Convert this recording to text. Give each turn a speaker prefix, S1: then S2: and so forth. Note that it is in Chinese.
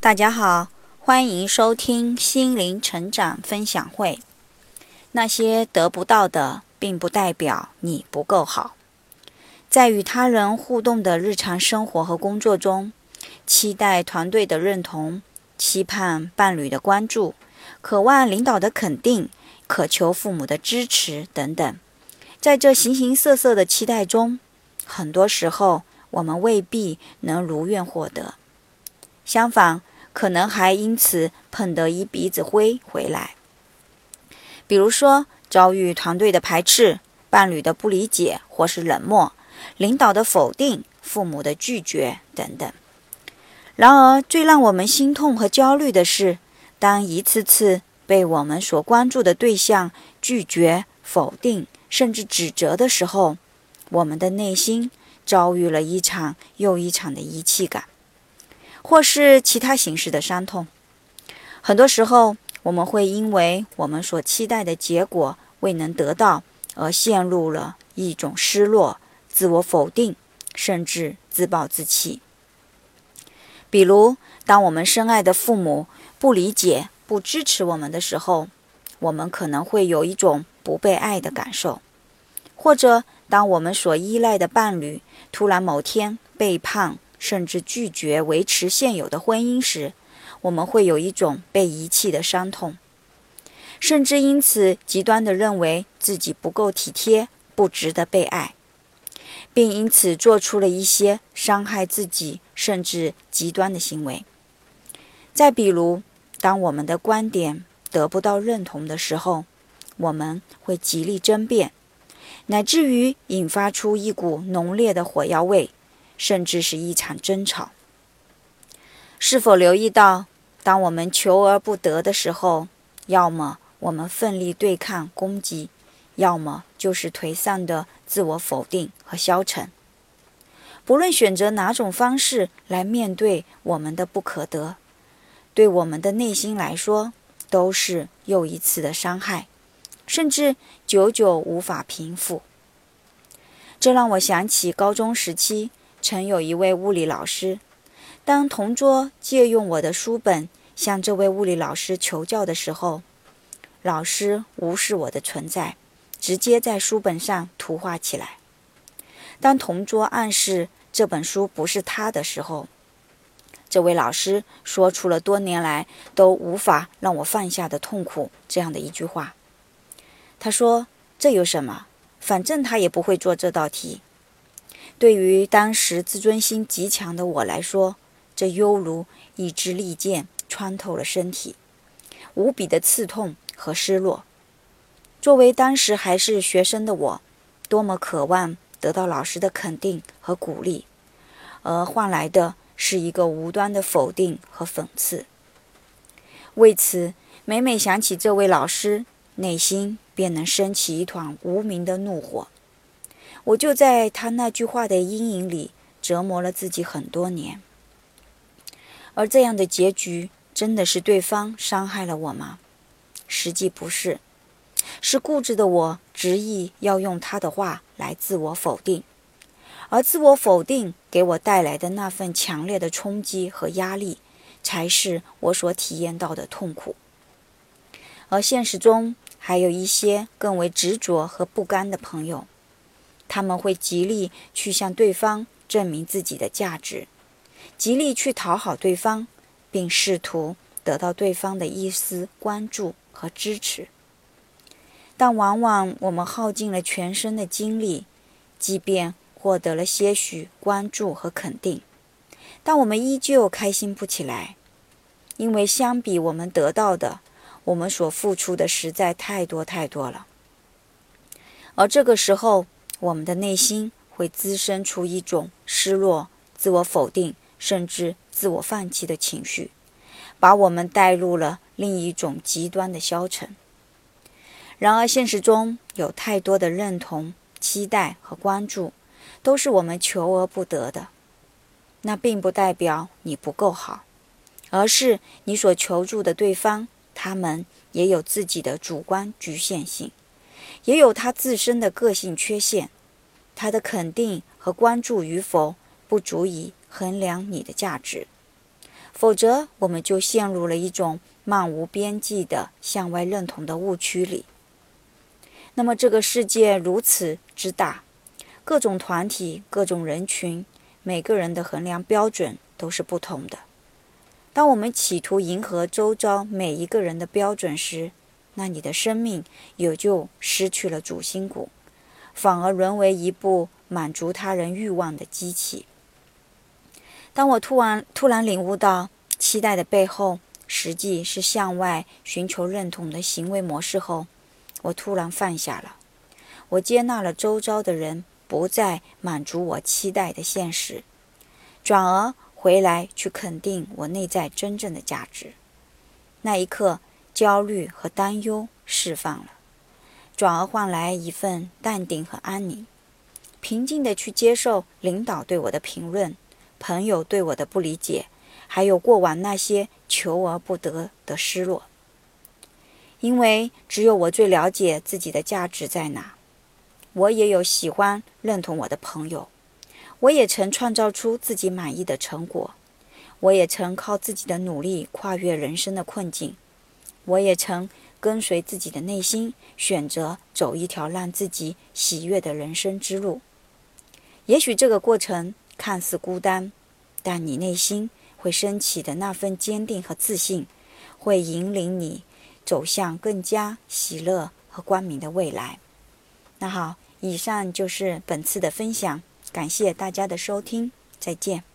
S1: 大家好，欢迎收听心灵成长分享会。那些得不到的，并不代表你不够好。在与他人互动的日常生活和工作中，期待团队的认同，期盼伴侣的关注，渴望领导的肯定，渴求父母的支持等等。在这形形色色的期待中，很多时候我们未必能如愿获得。相反，可能还因此碰得一鼻子灰回来。比如说，遭遇团队的排斥、伴侣的不理解或是冷漠、领导的否定、父母的拒绝等等。然而，最让我们心痛和焦虑的是，当一次次被我们所关注的对象拒绝、否定，甚至指责的时候，我们的内心遭遇了一场又一场的遗弃感。或是其他形式的伤痛，很多时候我们会因为我们所期待的结果未能得到，而陷入了一种失落、自我否定，甚至自暴自弃。比如，当我们深爱的父母不理解、不支持我们的时候，我们可能会有一种不被爱的感受；或者，当我们所依赖的伴侣突然某天背叛。甚至拒绝维持现有的婚姻时，我们会有一种被遗弃的伤痛，甚至因此极端地认为自己不够体贴，不值得被爱，并因此做出了一些伤害自己甚至极端的行为。再比如，当我们的观点得不到认同的时候，我们会极力争辩，乃至于引发出一股浓烈的火药味。甚至是一场争吵。是否留意到，当我们求而不得的时候，要么我们奋力对抗攻击，要么就是颓丧的自我否定和消沉。不论选择哪种方式来面对我们的不可得，对我们的内心来说，都是又一次的伤害，甚至久久无法平复。这让我想起高中时期。曾有一位物理老师，当同桌借用我的书本向这位物理老师求教的时候，老师无视我的存在，直接在书本上图画起来。当同桌暗示这本书不是他的时候，这位老师说出了多年来都无法让我放下的痛苦这样的一句话。他说：“这有什么？反正他也不会做这道题。”对于当时自尊心极强的我来说，这犹如一支利剑穿透了身体，无比的刺痛和失落。作为当时还是学生的我，多么渴望得到老师的肯定和鼓励，而换来的是一个无端的否定和讽刺。为此，每每想起这位老师，内心便能升起一团无名的怒火。我就在他那句话的阴影里折磨了自己很多年，而这样的结局真的是对方伤害了我吗？实际不是，是固执的我执意要用他的话来自我否定，而自我否定给我带来的那份强烈的冲击和压力，才是我所体验到的痛苦。而现实中还有一些更为执着和不甘的朋友。他们会极力去向对方证明自己的价值，极力去讨好对方，并试图得到对方的一丝关注和支持。但往往我们耗尽了全身的精力，即便获得了些许关注和肯定，但我们依旧开心不起来，因为相比我们得到的，我们所付出的实在太多太多了。而这个时候，我们的内心会滋生出一种失落、自我否定，甚至自我放弃的情绪，把我们带入了另一种极端的消沉。然而，现实中有太多的认同、期待和关注，都是我们求而不得的。那并不代表你不够好，而是你所求助的对方，他们也有自己的主观局限性。也有他自身的个性缺陷，他的肯定和关注与否不足以衡量你的价值，否则我们就陷入了一种漫无边际的向外认同的误区里。那么这个世界如此之大，各种团体、各种人群，每个人的衡量标准都是不同的。当我们企图迎合周遭每一个人的标准时，那你的生命也就失去了主心骨，反而沦为一部满足他人欲望的机器。当我突然突然领悟到，期待的背后实际是向外寻求认同的行为模式后，我突然放下了，我接纳了周遭的人不再满足我期待的现实，转而回来去肯定我内在真正的价值。那一刻，焦虑和担忧释放了，转而换来一份淡定和安宁，平静地去接受领导对我的评论，朋友对我的不理解，还有过往那些求而不得的失落。因为只有我最了解自己的价值在哪，我也有喜欢认同我的朋友，我也曾创造出自己满意的成果，我也曾靠自己的努力跨越人生的困境，我也曾跟随自己的内心选择走一条让自己喜悦的人生之路。也许这个过程看似孤单，但你内心会升起的那份坚定和自信，会引领你。走向更加喜乐和光明的未来。那好，以上就是本次的分享，感谢大家的收听，再见。